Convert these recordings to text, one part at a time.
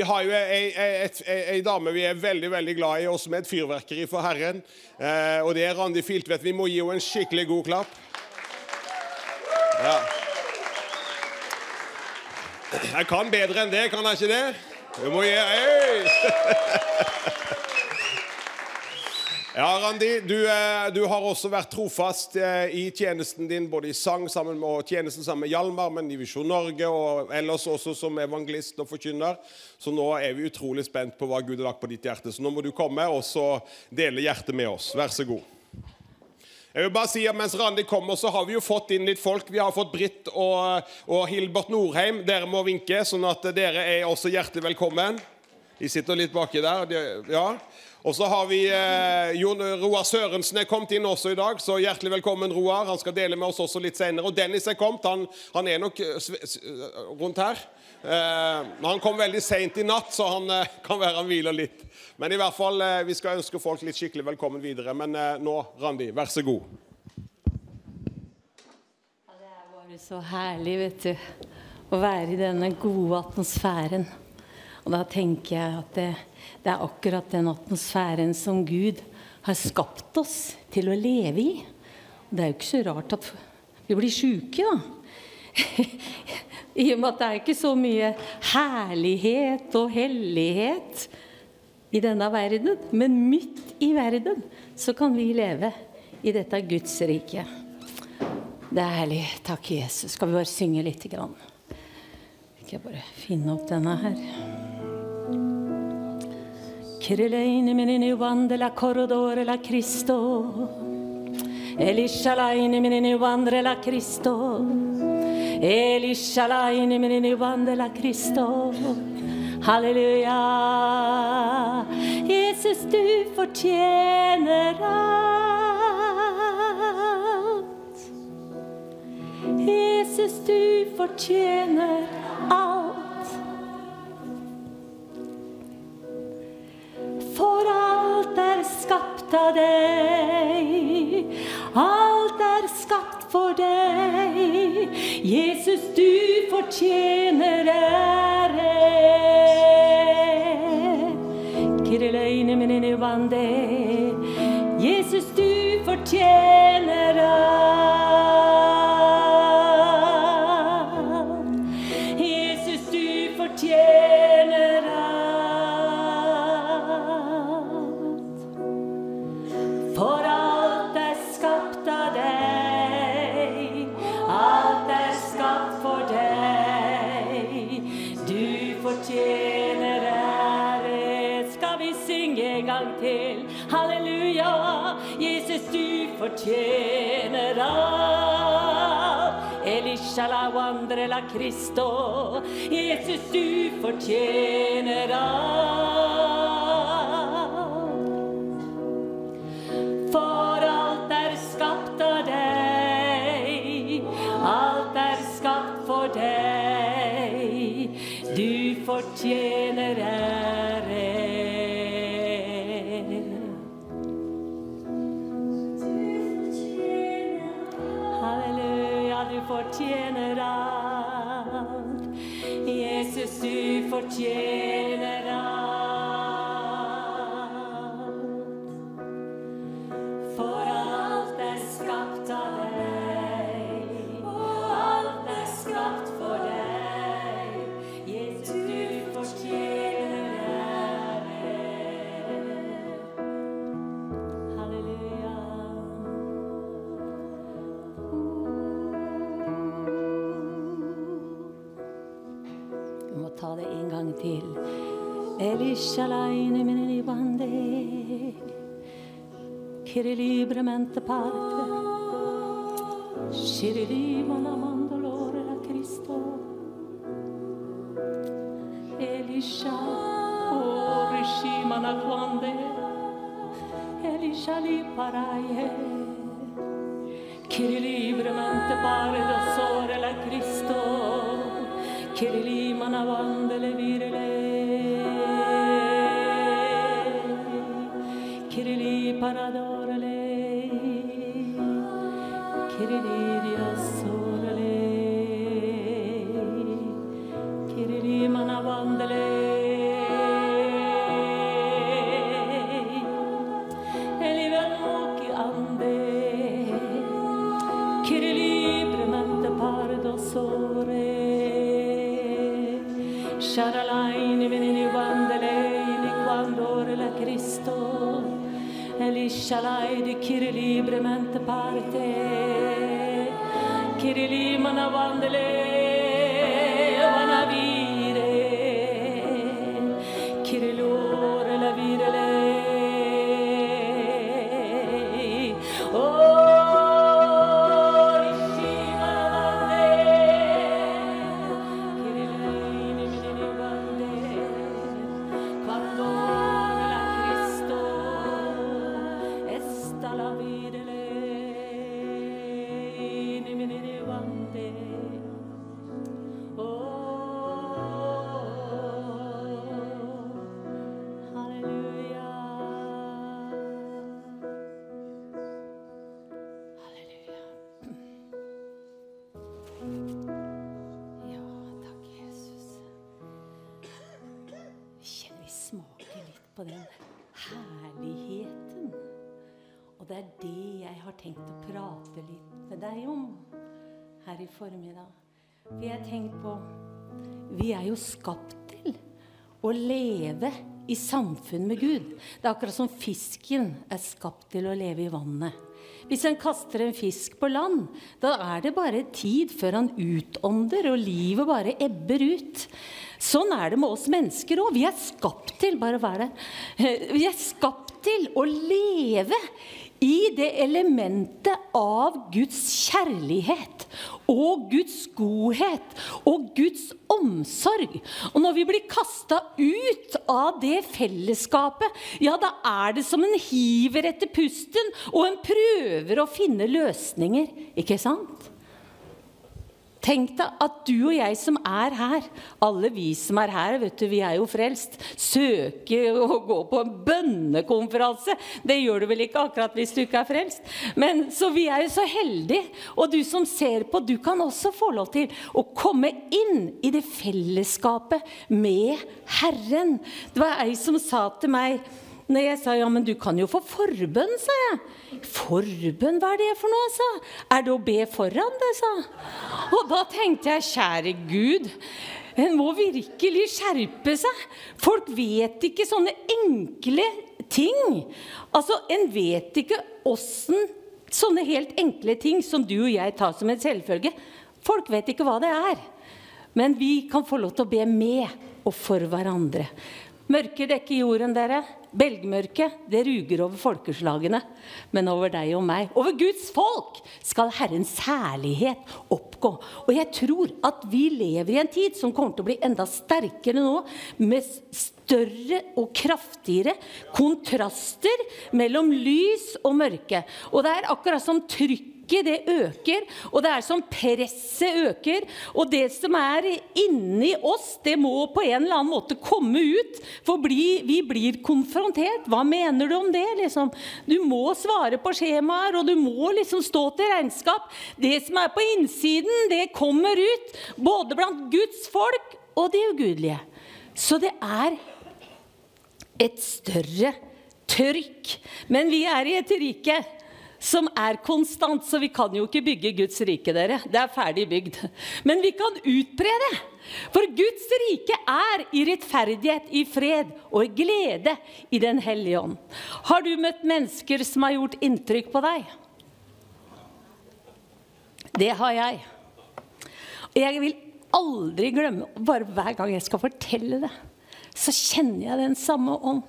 Vi har jo ei, ei, ei, ei dame vi er veldig veldig glad i, også med et fyrverkeri for Herren. Eh, og det er Randi Filtvedt. Vi må gi henne en skikkelig god klapp. Ja. Jeg kan bedre enn det, kan jeg ikke det? Vi må gi Hei! Ja, Randi, du, eh, du har også vært trofast eh, i tjenesten din, både i sang sammen med, og tjenesten sammen med Hjalmar, men i Visjon Norge, og ellers også som evangelist og forkynner. Så nå er vi utrolig spent på hva Gud har lagt på ditt hjerte. Så nå må du komme og så dele hjertet med oss. Vær så god. Jeg vil bare si at Mens Randi kommer, så har vi jo fått inn litt folk. Vi har fått Britt og, og Hilbert Norheim. Dere må vinke, sånn at dere er også hjertelig velkommen. De sitter litt baki der. De, ja. Og så har vi eh, Jon Roar Sørensen er kommet inn også i dag, så hjertelig velkommen, Roar. Han skal dele med oss også litt senere. Og Dennis er kommet. Han, han er nok eh, eh, rundt her. Eh, han kom veldig seint i natt, så han eh, kan være han hviler litt. Men i hvert fall, eh, vi skal ønske folk litt skikkelig velkommen videre. Men nå, Randi, vær så god. Ja, det er bare så herlig, vet du, å være i denne gode atmosfæren. Og da tenker jeg at det, det er akkurat den atmosfæren som Gud har skapt oss til å leve i. Det er jo ikke så rart at vi blir sjuke, da. I og med at det er ikke så mye herlighet og hellighet i denne verden. Men midt i verden så kan vi leve i dette Guds rike. Det er herlig. Takk, Jesus. Skal vi bare synge lite grann? Skal jeg bare finne opp denne her. Kreleine minini wande la corridore la Cristo. Elishalaine minini wande la Cristo. Elishalaine minini wande la Cristo. Halleluja. Jesus, du fortjener alt. Jesus, du fortjener alt. For alt er skapt av deg. Alt er skapt for deg. Jesus, du fortjener ære. Jesus, du fortjener alt. Vandre la Kristo. Jesus, du fortjener alt. Ana quando ele já lhe paraie che libremente pare da sole la Cristo che li manavande le virele che li parado parte. Kirili manavandele i formiddag. For jeg har tenkt på Vi er jo skapt til å leve i samfunn med Gud. Det er akkurat som fisken er skapt til å leve i vannet. Hvis en kaster en fisk på land, da er det bare tid før han utånder, og livet bare ebber ut. Sånn er det med oss mennesker òg. Vi er skapt til bare å være der. Vi er skapt til å leve i det elementet av Guds kjærlighet og Guds godhet og Guds omsorg. Og når vi blir kasta ut av det fellesskapet, ja, da er det som en hiver etter pusten, og en prøver å finne løsninger. Ikke sant? Tenk deg at du og jeg som er her, alle vi som er her, vet du, vi er jo frelst, søker å gå på en bønnekonferanse. Det gjør du vel ikke akkurat hvis du ikke er frelst. Men Så vi er jo så heldige. Og du som ser på, du kan også få lov til å komme inn i det fellesskapet med Herren. Det var ei som sa til meg når jeg sa ja, men du kan jo få forbønn, sa jeg. Forbønn, hva er det for noe, sa Er det å be foran det, sa Og da tenkte jeg, kjære Gud, en må virkelig skjerpe seg. Folk vet ikke sånne enkle ting. Altså, en vet ikke åssen sånne helt enkle ting som du og jeg tar som en selvfølge. Folk vet ikke hva det er. Men vi kan få lov til å be med og for hverandre. Mørket dekker jorden, dere. Belgmørket, det ruger over folkeslagene. Men over deg og meg, over Guds folk, skal Herrens herlighet oppgå. Og jeg tror at vi lever i en tid som kommer til å bli enda sterkere nå, med større og kraftigere kontraster mellom lys og mørke. Og det er akkurat som trykket det øker, og det er som presset øker. Og det som er inni oss, det må på en eller annen måte komme ut. For bli, vi blir konfrontert. Hva mener du om det? Liksom? Du må svare på skjemaer, og du må liksom stå til regnskap. Det som er på innsiden, det kommer ut. Både blant Guds folk og de ugudelige. Så det er et større trykk. Men vi er i et rike som er konstant, så vi kan jo ikke bygge Guds rike, dere. Det er ferdig bygd. Men vi kan utbre det. For Guds rike er i rettferdighet, i fred og i glede i Den hellige ånd. Har du møtt mennesker som har gjort inntrykk på deg? Det har jeg. Og jeg vil aldri glemme, bare hver gang jeg skal fortelle det, så kjenner jeg den samme ånd.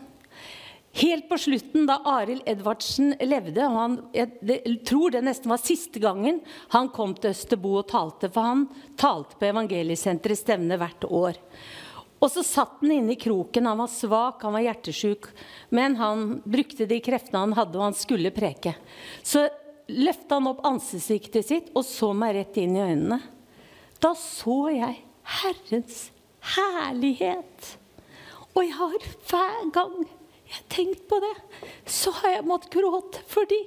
Helt på slutten, da Arild Edvardsen levde og han, Jeg tror det nesten var siste gangen han kom til Østerbo og talte. For han talte på Evangeliesenterets stevne hvert år. Og så satt han inne i kroken. Han var svak, han var hjertesjuk. Men han brukte de kreftene han hadde, og han skulle preke. Så løfta han opp ansiktet sitt og så meg rett inn i øynene. Da så jeg Herrens herlighet. Og jeg har hver gang jeg har tenkt på det, så har jeg måttet gråte fordi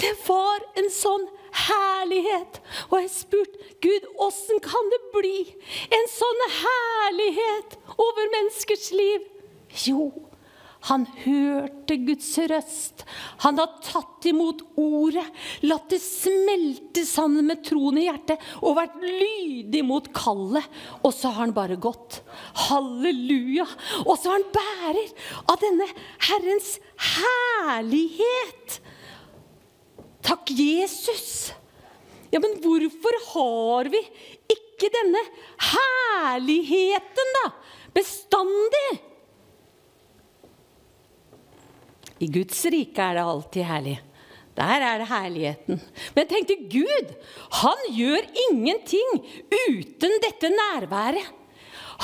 det var en sånn herlighet. Og jeg spurte Gud, åssen kan det bli en sånn herlighet over menneskers liv? Jo, Han hørte Guds røst. Han har tatt imot ordet, latt det smelte sammen med troen i hjertet og vært lydig mot kallet. Og så har han bare gått. Halleluja! Og så er han bærer av denne Herrens herlighet. Takk, Jesus. Ja, men hvorfor har vi ikke denne herligheten, da? Bestandig? I Guds rike er det alltid herlig. Der er det herligheten. Men tenk til Gud! Han gjør ingenting uten dette nærværet.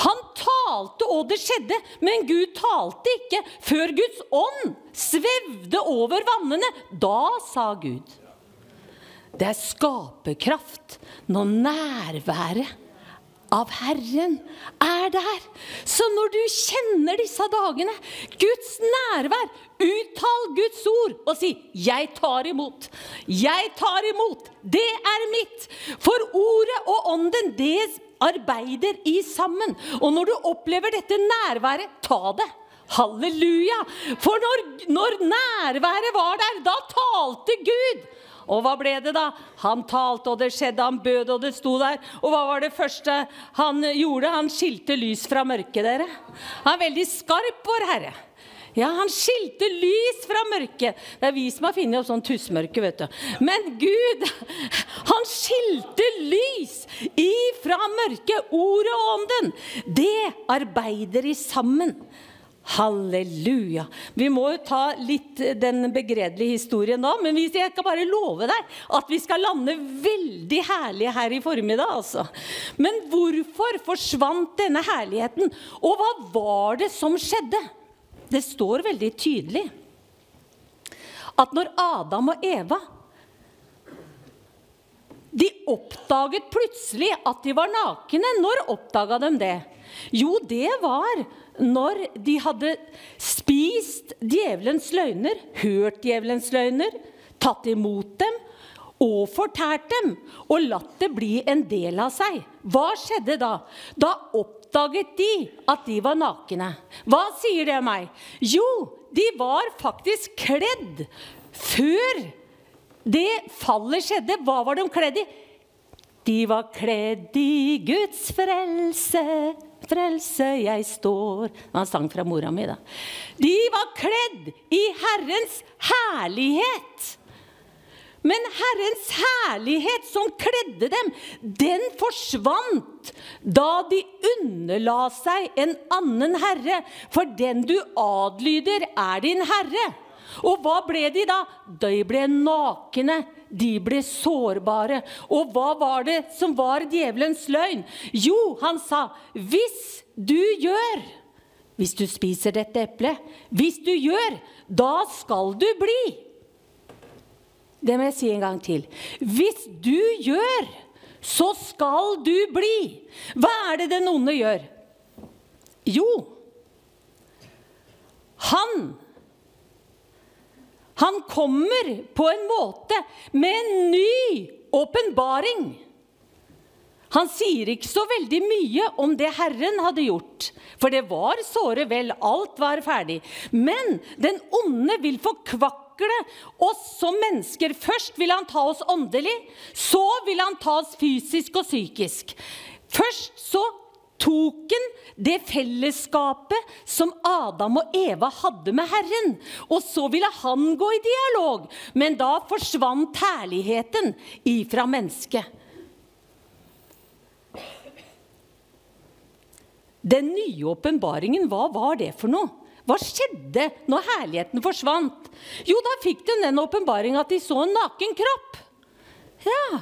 Han talte, og det skjedde, men Gud talte ikke før Guds ånd svevde over vannene. Da sa Gud. Det er skaperkraft når nærværet av Herren er der. Så når du kjenner disse dagene, Guds nærvær, uttal Guds ord og si 'Jeg tar imot'. Jeg tar imot. Det er mitt. For ordet og ånden, det arbeider i sammen. Og når du opplever dette nærværet, ta det. Halleluja! For når, når nærværet var der, da talte Gud. Og hva ble det, da? Han talte, og det skjedde, han bød, og det sto der. Og hva var det første han gjorde? Han skilte lys fra mørket, dere. Han er veldig skarp, vår Herre. Ja, han skilte lys fra mørket. Det er vi som har funnet opp sånn tussmørke, vet du. Men Gud, han skilte lys ifra mørket. Ordet og ånden, det arbeider i sammen. Halleluja. Vi må jo ta litt den begredelige historien nå, men jeg skal bare love deg at vi skal lande veldig herlig her i formiddag. altså. Men hvorfor forsvant denne herligheten? Og hva var det som skjedde? Det står veldig tydelig at når Adam og Eva de oppdaget plutselig at de var nakne. Når oppdaga de det? Jo, det var når de hadde spist djevelens løgner, hørt djevelens løgner, tatt imot dem og fortært dem og latt det bli en del av seg. Hva skjedde da? Da oppdaget de at de var nakne. Hva sier det meg? Jo, de var faktisk kledd før det fallet skjedde. Hva var de kledd i? De var kledd i Guds frelse frelse jeg står en sang fra mora mi, da. De var kledd i Herrens herlighet. Men Herrens herlighet som kledde dem, den forsvant da de underla seg en annen herre. For den du adlyder, er din herre. Og hva ble de da? De ble nakne. De ble sårbare. Og hva var det som var djevelens løgn? Jo, han sa, hvis du gjør Hvis du spiser dette eplet, hvis du gjør, da skal du bli. Det må jeg si en gang til. Hvis du gjør, så skal du bli. Hva er det den onde gjør? Jo, han han kommer på en måte med en ny åpenbaring. Han sier ikke så veldig mye om det Herren hadde gjort, for det var såre vel, alt var ferdig. Men den onde vil forkvakle oss som mennesker. Først vil han ta oss åndelig, så vil han ta oss fysisk og psykisk. Først så tok han det fellesskapet som Adam og Eva hadde med Herren. Og så ville han gå i dialog, men da forsvant herligheten ifra mennesket. Den nye åpenbaringen, hva var det for noe? Hva skjedde når herligheten forsvant? Jo, da fikk de den åpenbaringa at de så en naken kropp. Ja,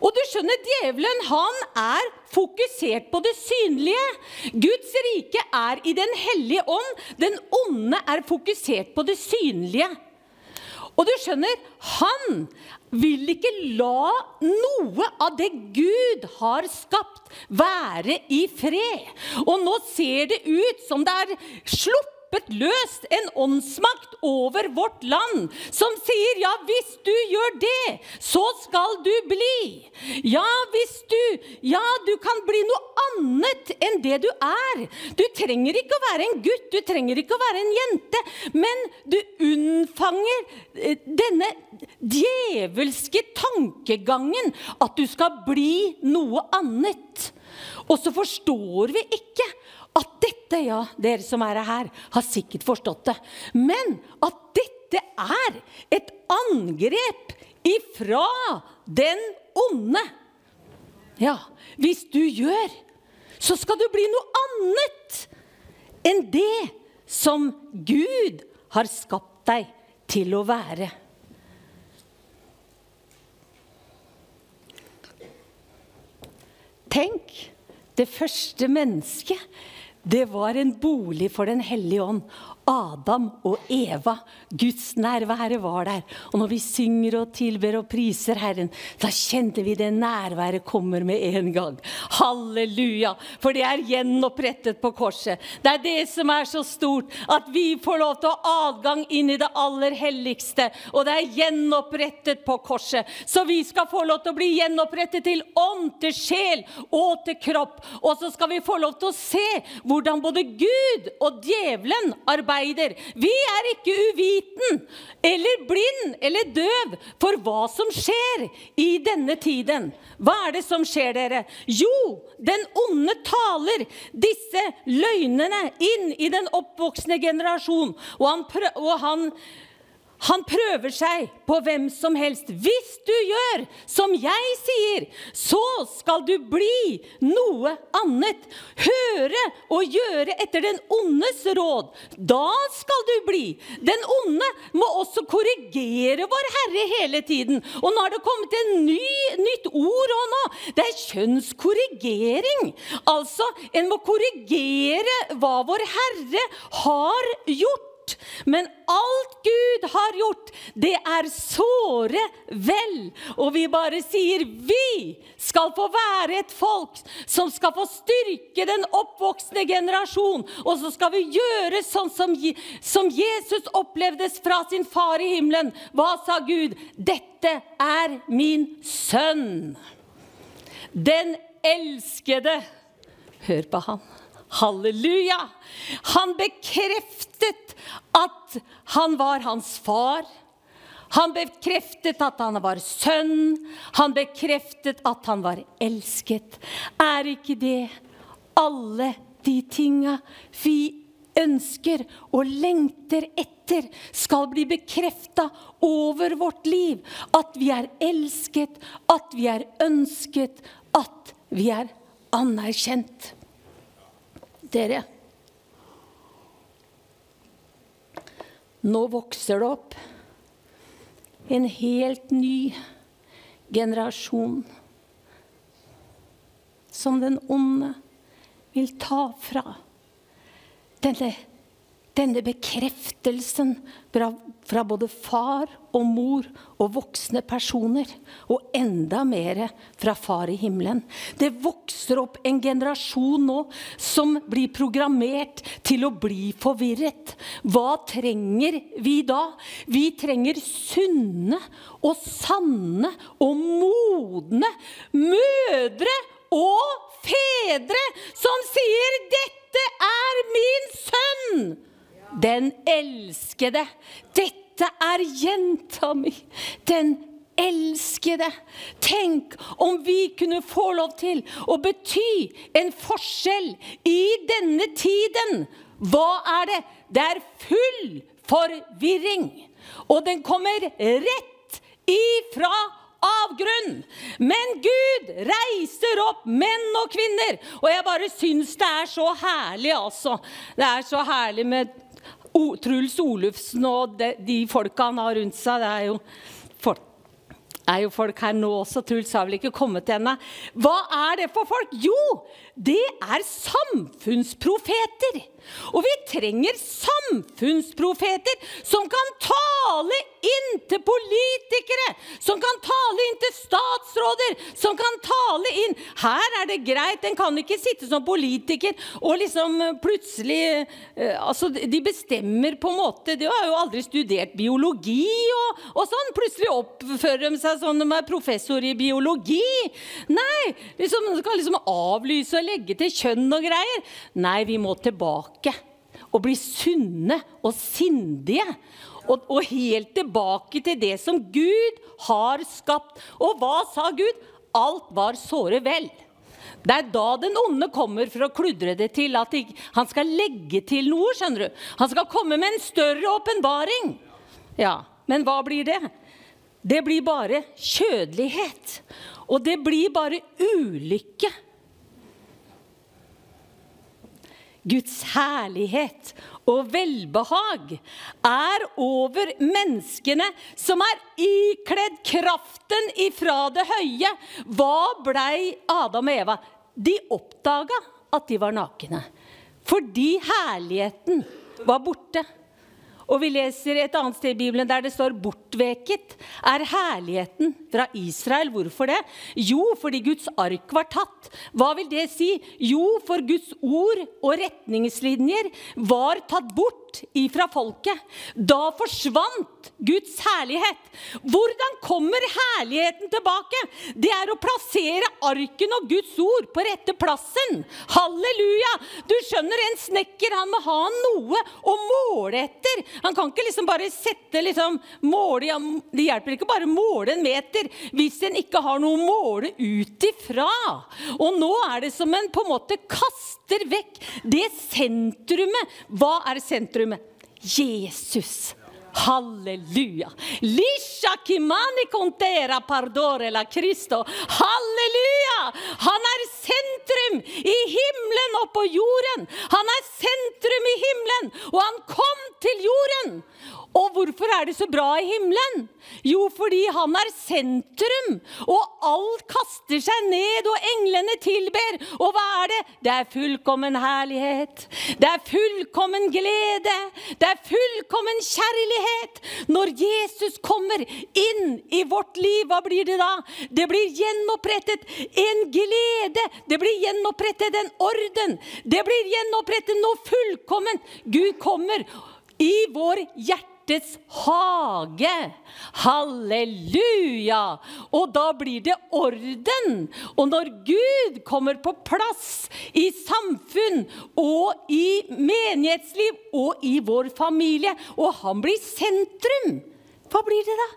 og du skjønner, djevelen han er fokusert på det synlige. Guds rike er i Den hellige ånd. Den onde er fokusert på det synlige. Og du skjønner, han vil ikke la noe av det Gud har skapt, være i fred. Og nå ser det ut som det er sluppet sluppet løs en åndsmakt over vårt land som sier ja, hvis du gjør det, så skal du bli. Ja, hvis du Ja, du kan bli noe annet enn det du er. Du trenger ikke å være en gutt, du trenger ikke å være en jente, men du unnfanger eh, denne djevelske tankegangen at du skal bli noe annet. Og så forstår vi ikke at dette, ja, dere som er her, har sikkert forstått det, men at dette er et angrep ifra den onde. Ja, hvis du gjør, så skal du bli noe annet enn det som Gud har skapt deg til å være. Tenk, det første mennesket, det var en bolig for Den hellige ånd. Adam og Eva. Guds nærvære var der. Og når vi synger og tilber og priser Herren, da kjente vi det nærværet kommer med en gang. Halleluja! For det er gjenopprettet på korset. Det er det som er så stort, at vi får lov til å ha adgang inn i det aller helligste. Og det er gjenopprettet på korset. Så vi skal få lov til å bli gjenopprettet til ånd, til sjel og til kropp. Og så skal vi få lov til å se hvordan både Gud og djevelen arbeider arbeider. Vi er ikke uviten eller blind eller døv for hva som skjer i denne tiden. Hva er det som skjer, dere? Jo, den onde taler disse løgnene inn i den oppvoksende generasjon. Og han, og han han prøver seg på hvem som helst. Hvis du gjør som jeg sier, så skal du bli noe annet. Høre og gjøre etter den ondes råd. Da skal du bli. Den onde må også korrigere vår Herre hele tiden. Og nå har det kommet et ny, nytt ord òg nå. Det er kjønnskorrigering. Altså, en må korrigere hva vår Herre har gjort. Men alt Gud har gjort, det er såre vel. Og vi bare sier vi skal få være et folk som skal få styrke den oppvoksende generasjon. Og så skal vi gjøre sånn som, som Jesus opplevdes fra sin far i himmelen. Hva sa Gud? Dette er min sønn. Den elskede. Hør på han. Halleluja! Han bekreftet at han var hans far. Han bekreftet at han var sønn. Han bekreftet at han var elsket. Er ikke det alle de tinga vi ønsker og lengter etter, skal bli bekrefta over vårt liv? At vi er elsket, at vi er ønsket, at vi er anerkjent. Dere, nå vokser det opp en helt ny generasjon som den onde vil ta fra. Denne denne bekreftelsen både far og mor og voksne personer, og enda mer fra Far i himmelen. Det vokser opp en generasjon nå som blir programmert til å bli forvirret. Hva trenger vi da? Vi trenger sunne og sanne og modne mødre og fedre som sier 'Dette er min sønn'. Den elskede. Dette er jenta mi. Den elskede. Tenk om vi kunne få lov til å bety en forskjell i denne tiden. Hva er det? Det er full forvirring. Og den kommer rett ifra avgrunn. Men Gud reiser opp menn og kvinner. Og jeg bare syns det er så herlig, altså. Det er så herlig med Truls Olufsen og de, de folka han har rundt seg. Det er jo folk, er jo folk her nå også. Truls har vel ikke kommet til henne. Hva er det for folk? Jo, det er samfunnsprofeter. Og vi trenger samfunnsprofeter som kan tale inn til politikere, som kan tale inn til statsråder, som kan tale inn Her er det greit, en kan ikke sitte som politiker og liksom plutselig eh, Altså, de bestemmer på en måte De har jo aldri studert biologi og, og sånn. Plutselig oppfører de seg som de er professor i biologi. Nei, liksom, de skal liksom avlyse og legge til kjønn og greier. Nei, vi må tilbake og bli sunne og sindige. Og, og, helt tilbake til det som Gud har skapt. Og hva sa Gud? Alt var såre vel. Det er da den onde kommer for å kludre det til. At han skal legge til noe. skjønner du. Han skal komme med en større åpenbaring. Ja, Men hva blir det? Det blir bare kjødelighet. Og det blir bare ulykke. Guds herlighet og velbehag er over menneskene som er ikledd kraften ifra det høye. Hva blei Adam og Eva? De oppdaga at de var nakne. Fordi herligheten var borte. Og vi leser et annet sted i Bibelen der det står 'bortveket', er herligheten fra Israel. Hvorfor det? Jo, fordi Guds ark var tatt. Hva vil det si? Jo, for Guds ord og retningslinjer var tatt bort ifra folket. Da forsvant Guds herlighet. Hvordan kommer herligheten tilbake? Det er å plassere arken og Guds ord på rette plassen. Halleluja! Du skjønner, en snekker han må ha noe å måle etter. Han kan ikke liksom bare sette liksom, måle, Det hjelper ikke bare å måle en meter hvis en ikke har noe å måle ut ifra. Og nå er det som en på en måte kaster vekk det sentrumet. Hva er sentrumet? Jesus. Halleluja. Lisha kimani contera pardore la Cristo. Halleluja! Han er sentrum i himmelen og på jorden. Han er sentrum i himmelen, og han kom til jorden. Og hvorfor er det så bra i himmelen? Jo, fordi han er sentrum, og alt kaster seg ned, og englene tilber. Og hva er det? Det er fullkommen herlighet. Det er fullkommen glede. Det er fullkommen kjærlighet. Når Jesus kommer inn i vårt liv, hva blir det da? Det blir gjenopprettet en glede. Det blir gjenopprettet en orden. Det blir gjenopprettet noe fullkomment. Gud kommer i vår hjerte hjertets hage. Halleluja! Og da blir det orden. Og når Gud kommer på plass i samfunn og i menighetsliv og i vår familie, og han blir sentrum, hva blir det da?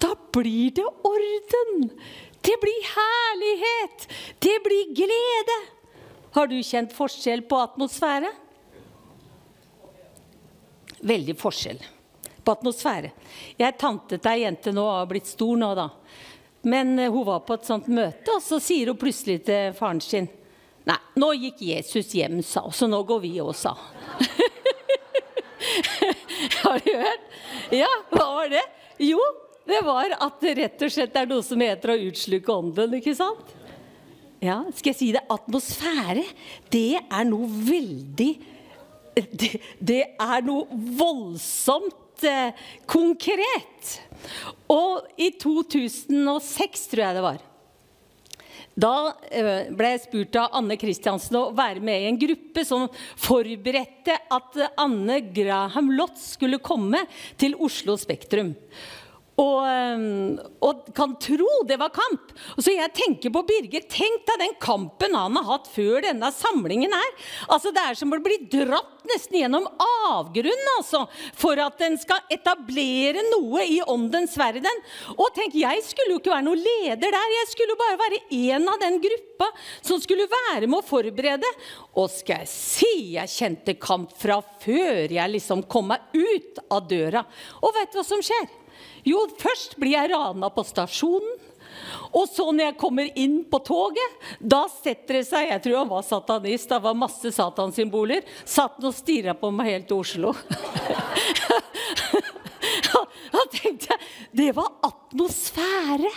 Da blir det orden. Det blir herlighet. Det blir glede. Har du kjent forskjell på atmosfære? Veldig forskjell på atmosfære. Jeg tantet ei jente nå, har blitt stor nå, da. Men eh, hun var på et sånt møte, og så sier hun plutselig til faren sin Nei, nå gikk Jesus hjem, sa hun, så nå går vi òg, sa Har du hørt? Ja, hva var det? Jo, det var at det rett og slett er noe som heter å utslukke ånden, ikke sant? Ja, skal jeg si det? Atmosfære, det er noe veldig det, det er noe voldsomt eh, konkret. Og i 2006, tror jeg det var, da eh, ble jeg spurt av Anne Kristiansen å være med i en gruppe som forberedte at Anne Graham Lotz skulle komme til Oslo Spektrum. Og, ehm, og, kan tro det var kamp. Og så jeg tenker på Birger. Tenk deg den kampen han har hatt før denne samlingen her. Altså Det er som å bli dratt nesten gjennom avgrunnen altså, for at en skal etablere noe i åndens verden. Og tenk, jeg skulle jo ikke være noen leder der. Jeg skulle bare være en av den gruppa som skulle være med å forberede. Og skal jeg si jeg kjente kamp fra før jeg liksom kom meg ut av døra. Og vet du hva som skjer? Jo, først blir jeg rana på stasjonen. Og så når jeg kommer inn på toget, da setter det seg Jeg tror han var satanist. Det var masse satansymboler. Satt han og stirra på meg helt til Oslo. Da tenkte jeg Det var atmosfære.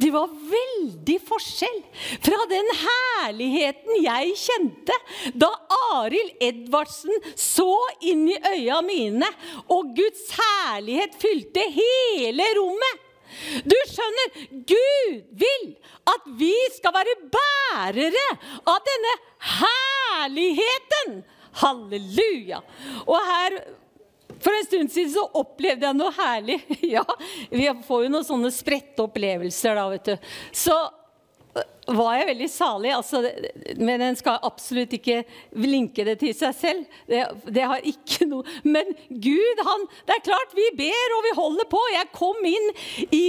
Det var veldig forskjell fra den herligheten jeg kjente da Arild Edvardsen så inn i øya mine, og Guds herlighet fylte hele rommet. Du skjønner, Gud vil at vi skal være bærere av denne herligheten. Halleluja. Og her for en stund siden så opplevde jeg noe herlig. Ja, Vi får jo noen sånne spredte opplevelser da, vet du. Så øh, var jeg veldig salig, altså, men en skal absolutt ikke linke det til seg selv. Det, det, har ikke noe Men Gud, han Det er klart, vi ber og vi holder på. Jeg kom inn i,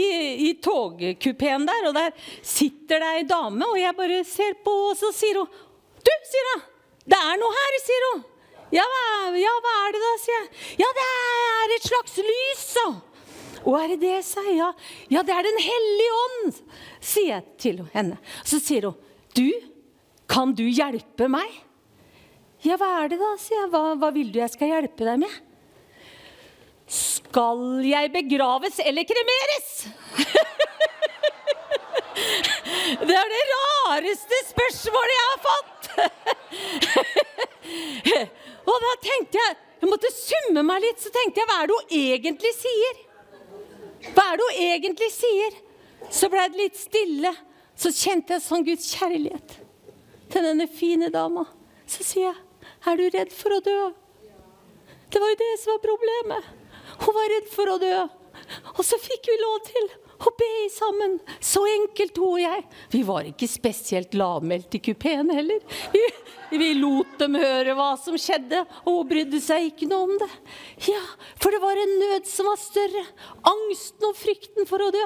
i togkupeen der, og der sitter det ei dame, og jeg bare ser på, og så sier hun Du, sier hun. Det er noe her, sier hun. Ja, ja, hva er det da, sier jeg. Ja, det er et slags lys, så. Å, er det det, sa jeg. Ja. ja, det er Den hellige ånd, sier jeg til henne. Så sier hun, du, kan du hjelpe meg? Ja, hva er det da, sier jeg. Hva, hva vil du jeg skal hjelpe deg med? Skal jeg begraves eller kremeres? det er det rareste spørsmålet jeg har fått! Og da tenkte jeg Jeg måtte summe meg litt. Så tenkte jeg, hva er det hun egentlig sier? Hva er det hun egentlig sier? Så ble det litt stille. Så kjente jeg sånn Guds kjærlighet til denne fine dama. Så sier jeg, 'Er du redd for å dø?' Det var jo det som var problemet. Hun var redd for å dø. Og så fikk vi lov til å be sammen. Så enkelt, hun og jeg. Vi var ikke spesielt lavmælt i kupeen heller. Vi, vi, lot dem høre hva som skjedde, og hun brydde seg ikke noe om det. Ja, for det var en nød som var større. Angsten og frykten for å dø.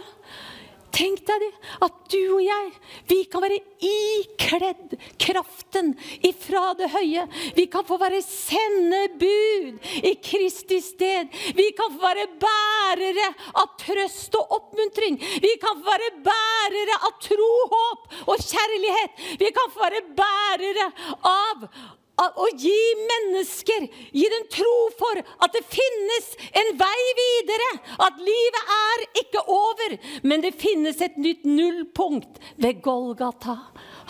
Tenk deg det, at du og jeg, vi kan være ikledd kraften ifra det høye. Vi kan få være sendebud i Kristi sted. Vi kan få være bærere av trøst og oppmuntring. Vi kan få være bærere av tro, håp og kjærlighet. Vi kan få være bærere av å gi mennesker, gi dem tro for at det finnes en vei videre. At livet er ikke over, men det finnes et nytt nullpunkt ved Golgata.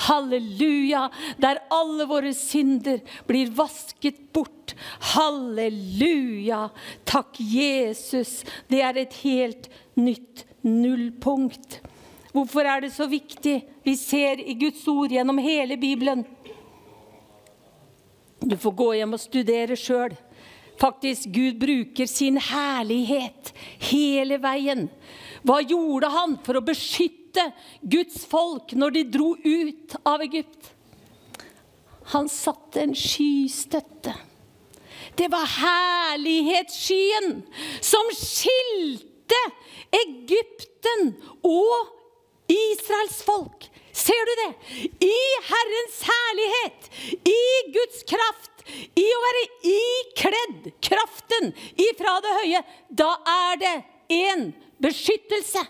Halleluja, der alle våre synder blir vasket bort. Halleluja. Takk, Jesus. Det er et helt nytt nullpunkt. Hvorfor er det så viktig? Vi ser i Guds ord gjennom hele Bibelen du får gå hjem og studere sjøl. Faktisk, Gud bruker sin herlighet hele veien. Hva gjorde han for å beskytte Guds folk når de dro ut av Egypt? Han satte en skystøtte. Det var herlighetsskyen som skilte Egypten og Israels folk Ser du det? I Herrens herlighet, i Guds kraft, i å være ikledd kraften ifra det høye, da er det en beskyttelse.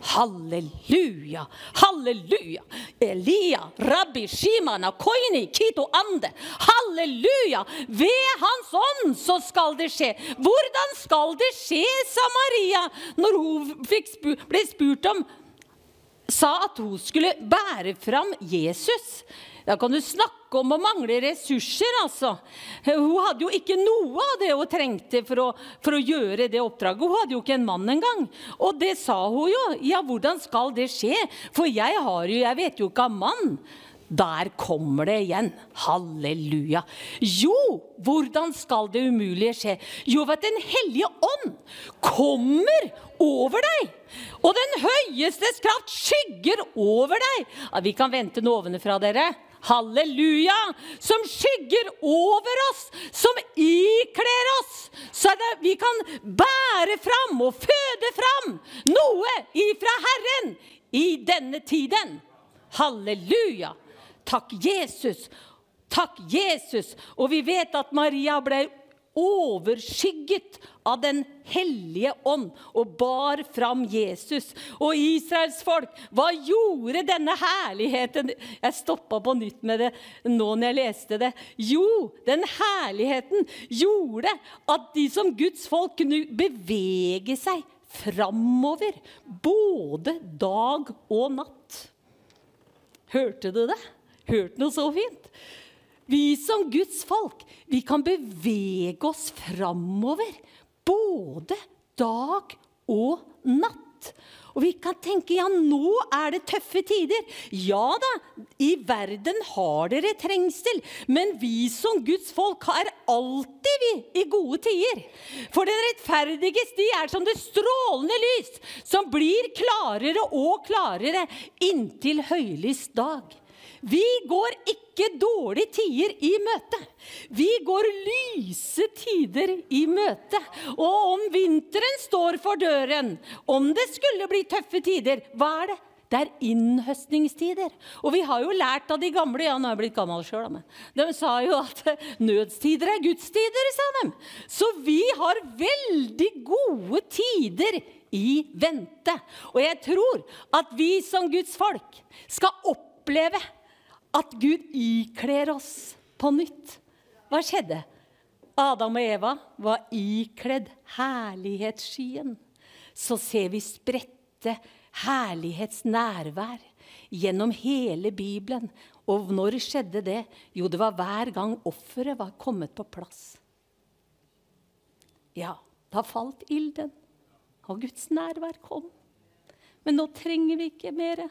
Halleluja, halleluja. Elia, rabbi, shimana, koini, kito, ande. Halleluja! Ved Hans ånd så skal det skje. Hvordan skal det skje, sa Maria, når hun ble spurt om sa at hun skulle bære fram Jesus. Da kan du snakke om å mangle ressurser, altså. Hun hadde jo ikke noe av det hun trengte for å, for å gjøre det oppdraget. Hun hadde jo ikke en mann engang. Og det sa hun jo. Ja, hvordan skal det skje? For jeg har jo, jeg vet jo ikke av mann. Der kommer det igjen. Halleluja. Jo, hvordan skal det umulige skje? Jo, ved at Den hellige ånd kommer over deg. Og den høyestes kraft skygger over deg. Ja, vi kan vente novene fra dere. Halleluja! Som skygger over oss, som ikler oss, så det, vi kan bære fram og føde fram noe ifra Herren i denne tiden. Halleluja! Takk, Jesus! Takk, Jesus! Og vi vet at Maria ble overskygget av Den hellige ånd og bar fram Jesus. Og Israels folk, hva gjorde denne herligheten Jeg stoppa på nytt med det nå når jeg leste det. Jo, den herligheten gjorde at de som Guds folk kunne bevege seg framover, både dag og natt. Hørte du det? Hørte noe så fint? Vi som Guds folk, vi kan bevege oss framover, både dag og natt. Og vi kan tenke ja, nå er det tøffe tider. Ja da, i verden har dere trengsel. Men vi som Guds folk er alltid vi i gode tider. For den rettferdige sti er som det strålende lys, som blir klarere og klarere inntil høylys dag. Vi går ikke dårlige tider i møte. Vi går lyse tider i møte. Og om vinteren står for døren, om det skulle bli tøffe tider, hva er det? Det er innhøstningstider. Og vi har jo lært av de gamle Ja, nå er jeg blitt gammel sjøl, men de sa jo at nødstider er gudstider, sa de. Så vi har veldig gode tider i vente. Og jeg tror at vi som Guds folk skal oppleve at Gud ikler oss på nytt. Hva skjedde? Adam og Eva var ikledd herlighetsskyen. Så ser vi spredte herlighetsnærvær gjennom hele Bibelen. Og når skjedde det? Jo, det var hver gang offeret var kommet på plass. Ja, da falt ilden, og Guds nærvær kom. Men nå trenger vi ikke mer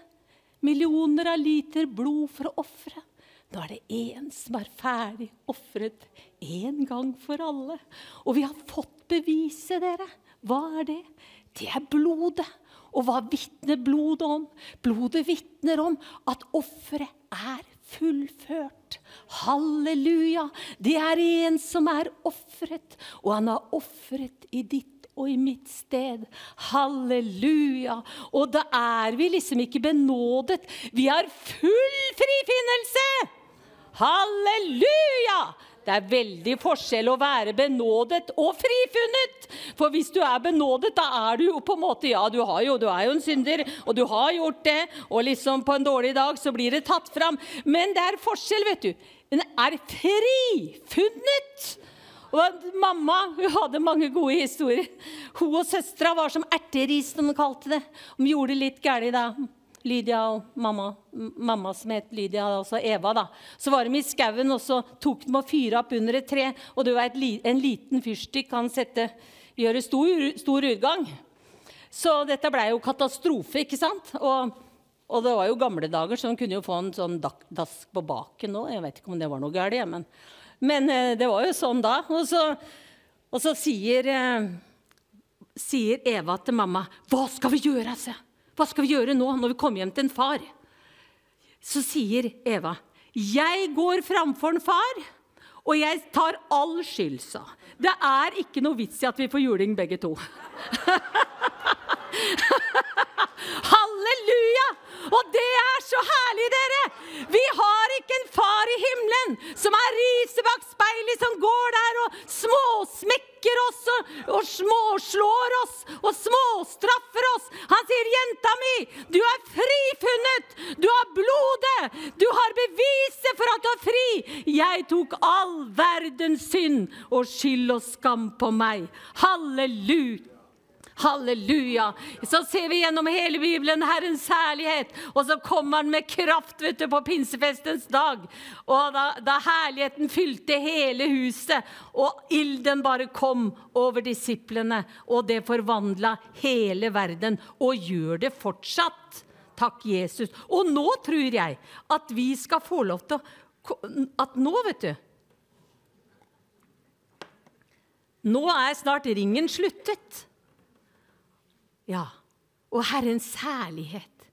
millioner av liter blod for å ofre. Nå er det én som er ferdig ofret én gang for alle. Og vi har fått beviset, dere. Hva er det? Det er blodet. Og hva vitner blodet om? Blodet vitner om at offeret er fullført. Halleluja! Det er en som er ofret, og han har ofret i ditt og i mitt sted. Halleluja! Og da er vi liksom ikke benådet. Vi har full frifinnelse! Halleluja! Det er veldig forskjell å være benådet og frifunnet. For hvis du er benådet, da er du jo på en måte Ja, du, jo, du er jo en synder, og du har gjort det. Og liksom på en dårlig dag så blir det tatt fram. Men det er forskjell, vet du. Den er frifunnet. Og Mamma hun hadde mange gode historier. Hun og søstera var som erteris, som de kalte det. De gjorde det litt galt da. Lydia og mamma, mamma som het Lydia, altså Eva. da. Så var de i skauen, og så tok de og fyra opp under et tre. Og du vet, en liten fyrstikk kan sette, gjøre stor, stor utgang. Så dette blei jo katastrofe, ikke sant? Og, og, det var jo gamle dager, så de kunne jo få en sånn dask på baken òg. Jeg vet ikke om det var noe galt, men, men eh, det var jo sånn da. Og så, og så sier, eh, sier Eva til mamma 'Hva skal vi gjøre?' Altså? Hva skal vi gjøre nå når vi kommer hjem til en far? Så sier Eva, 'Jeg går framfor en far, og jeg tar all skyld', sa Det er ikke noe vits i at vi får juling begge to. Halleluja! Og det er så herlig, dere! Vi har ikke en far i himmelen som er riset bak speilet, som går der og småsmekker oss og, og småslår oss og småstraffer oss. Han sier, 'Jenta mi, du er frifunnet. Du har blodet. Du har beviset for at du er fri.' 'Jeg tok all verdens synd og skyld og skam på meg.' Halleluja. Halleluja. Så ser vi gjennom hele Bibelen Herrens herlighet. Og så kommer han med kraft vet du, på pinsefestens dag. Og da, da herligheten fylte hele huset, og ilden bare kom over disiplene, og det forvandla hele verden, og gjør det fortsatt. Takk, Jesus. Og nå tror jeg at vi skal få lov til å At nå, vet du Nå er snart ringen sluttet. Ja. Og Herrens herlighet.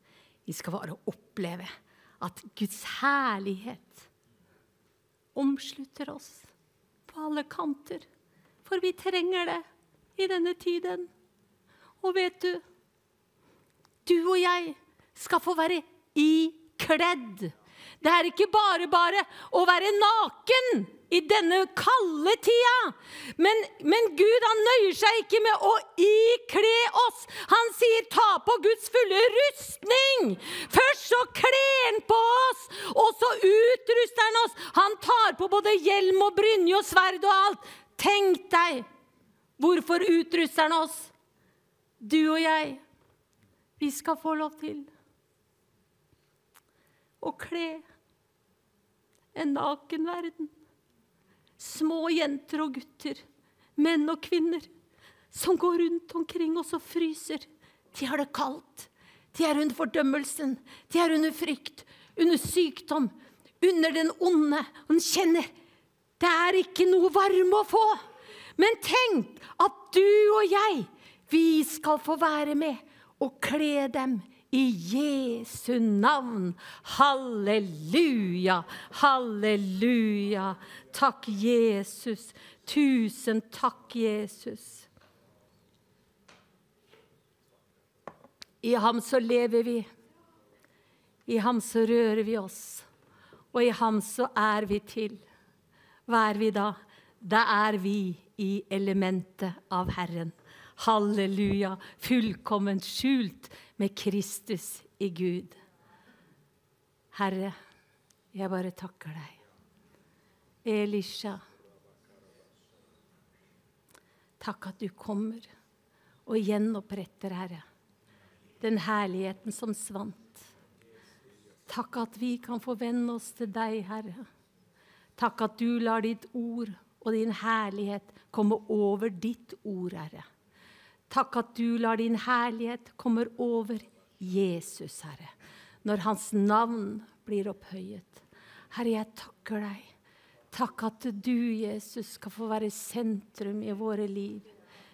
Vi skal bare oppleve at Guds herlighet omslutter oss på alle kanter. For vi trenger det i denne tiden. Og vet du Du og jeg skal få være ikledd. Det er ikke bare bare å være naken i denne kalde tida. Men, men, Gud han nøyer seg ikke med å ikle oss. Han sier 'ta på Guds fulle rustning'. Først så kler han på oss, og så utruster han oss. Han tar på både hjelm og brynje og sverd og alt. Tenk deg! Hvorfor utruster han oss? du og jeg, vi skal få lov til å kle en naken verden. Små jenter og gutter, menn og kvinner, som går rundt omkring oss og fryser. De har det kaldt. De er under fordømmelsen. De er under frykt, under sykdom, under den onde. Og de kjenner det er ikke noe varme å få. Men tenk at du og jeg, vi skal få være med og kle dem i Jesu navn. Halleluja, halleluja. Takk, Jesus. Tusen takk, Jesus. I ham så lever vi. I ham så rører vi oss. Og i ham så er vi til. Hva er vi da? Da er vi i elementet av Herren. Halleluja. Fullkomment skjult med Kristus i Gud. Herre, jeg bare takker deg. Elisha, takk at du kommer og gjenoppretter, Herre, den herligheten som svant. Takk at vi kan få venne oss til deg, Herre. Takk at du lar ditt ord og din herlighet komme over ditt ord, Herre. Takk at du lar din herlighet komme over Jesus, Herre, når hans navn blir opphøyet. Herre, jeg takker deg. Takk at du, Jesus, skal få være sentrum i våre liv,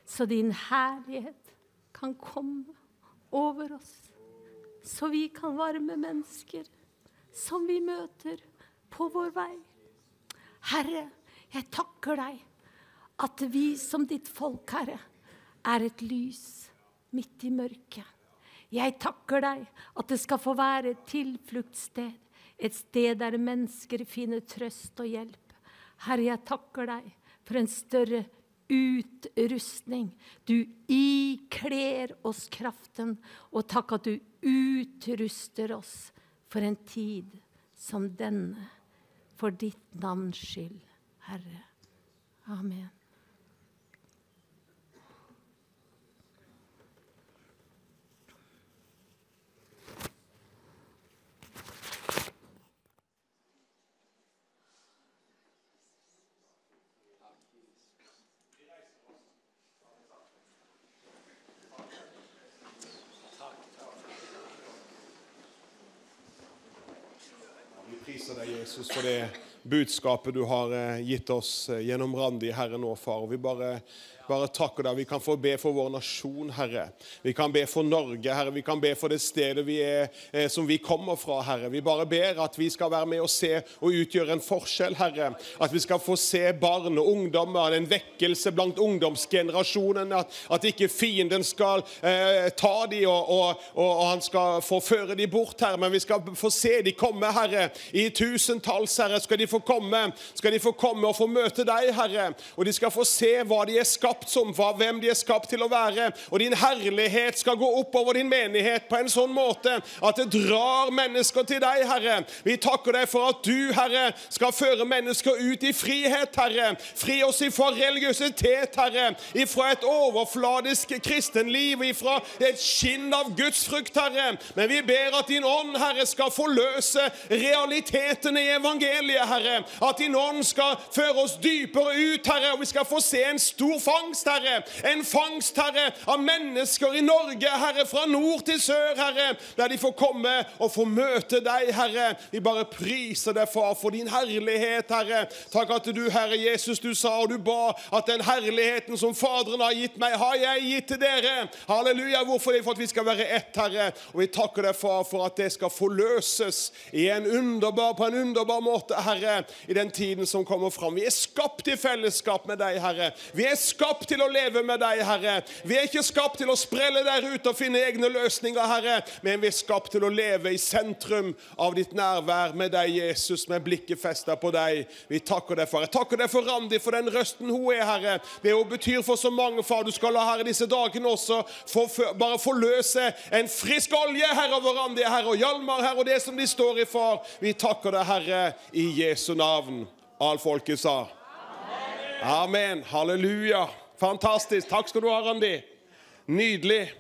så din herlighet kan komme over oss. Så vi kan varme mennesker som vi møter på vår vei. Herre, jeg takker deg at vi som ditt folk, Herre, er et lys midt i mørket. Jeg takker deg at det skal få være et tilfluktssted, et sted der mennesker finner trøst og hjelp. Herre, jeg takker deg for en større utrustning. Du ikler oss kraften, og takk at du utruster oss for en tid som denne, for ditt navns skyld, Herre. Amen. Priser deg, Jesus, for det budskapet du har eh, gitt oss eh, gjennom Randi, Herre, nå, far. Og vi bare bare takker deg. Vi kan få be for vår nasjon, Herre. Vi kan be for Norge, Herre. Vi kan be for det stedet vi er, eh, som vi kommer fra, Herre. Vi bare ber at vi skal være med og se og utgjøre en forskjell, Herre. At vi skal få se barn og ungdommer, en vekkelse blant ungdomsgenerasjonen. At, at ikke fienden skal eh, ta dem og, og, og, og, han skal få føre dem bort, Herre. Men vi skal få se dem komme, Herre. I tusentalls, Herre, skal de få komme. Skal de få komme og få møte deg, Herre. Og de skal få se hva de er skapt skapt som, for hvem de er skapt til å være. Og din herlighet skal gå opp over din menighet på en sånn måte at det drar mennesker til deg, Herre. Vi takker deg for at du, Herre, skal føre mennesker ut i frihet, Herre. Fri oss ifra religiøsitet, Herre. Ifra et overfladisk kristenliv, ifra et skinn av Guds frukt, Herre. Men vi ber at din ånd, Herre, skal forløse realitetene i evangeliet, Herre. At din ånd skal føre oss dypere ut, Herre, og vi skal få se en stor fang fangst, Herre. En fangst, Herre, av mennesker i Norge, Herre, fra nord til sør, Herre, der de får komme og få møte deg, Herre. Vi bare priser deg, far, for din herlighet, Herre. Takk at du, Herre Jesus, du sa og du ba at den herligheten som Faderen har gitt meg, har jeg gitt til dere. Halleluja. Hvorfor? For at vi skal være ett, Herre. Og vi takker deg, far, for at det skal forløses i en underbar, på en underbar måte, Herre, i den tiden som kommer fram. Vi er skapt i fellesskap med deg, Herre. Vi er skapt skapt til å leve med deg, Herre. Vi er ikke skapt til å sprelle der ute og finne egne løsninger, Herre, men vi er skapt til å leve i sentrum av ditt nærvær med deg, Jesus, med blikket festa på deg. Vi takker deg for Jeg takker deg for Randi, for den røsten hun er, Herre. Det hun betyr for så mange, far. Du skal la Herre disse dagene også for, bare forløse en frisk olje, Herre, over Randi, Herre, og Hjalmar, Herre, og det som de står i, far. Vi takker deg, Herre, i Jesu navn. All folket sa. Amen. Halleluja. Fantastisk. Takk skal du ha, Randi. Nydelig.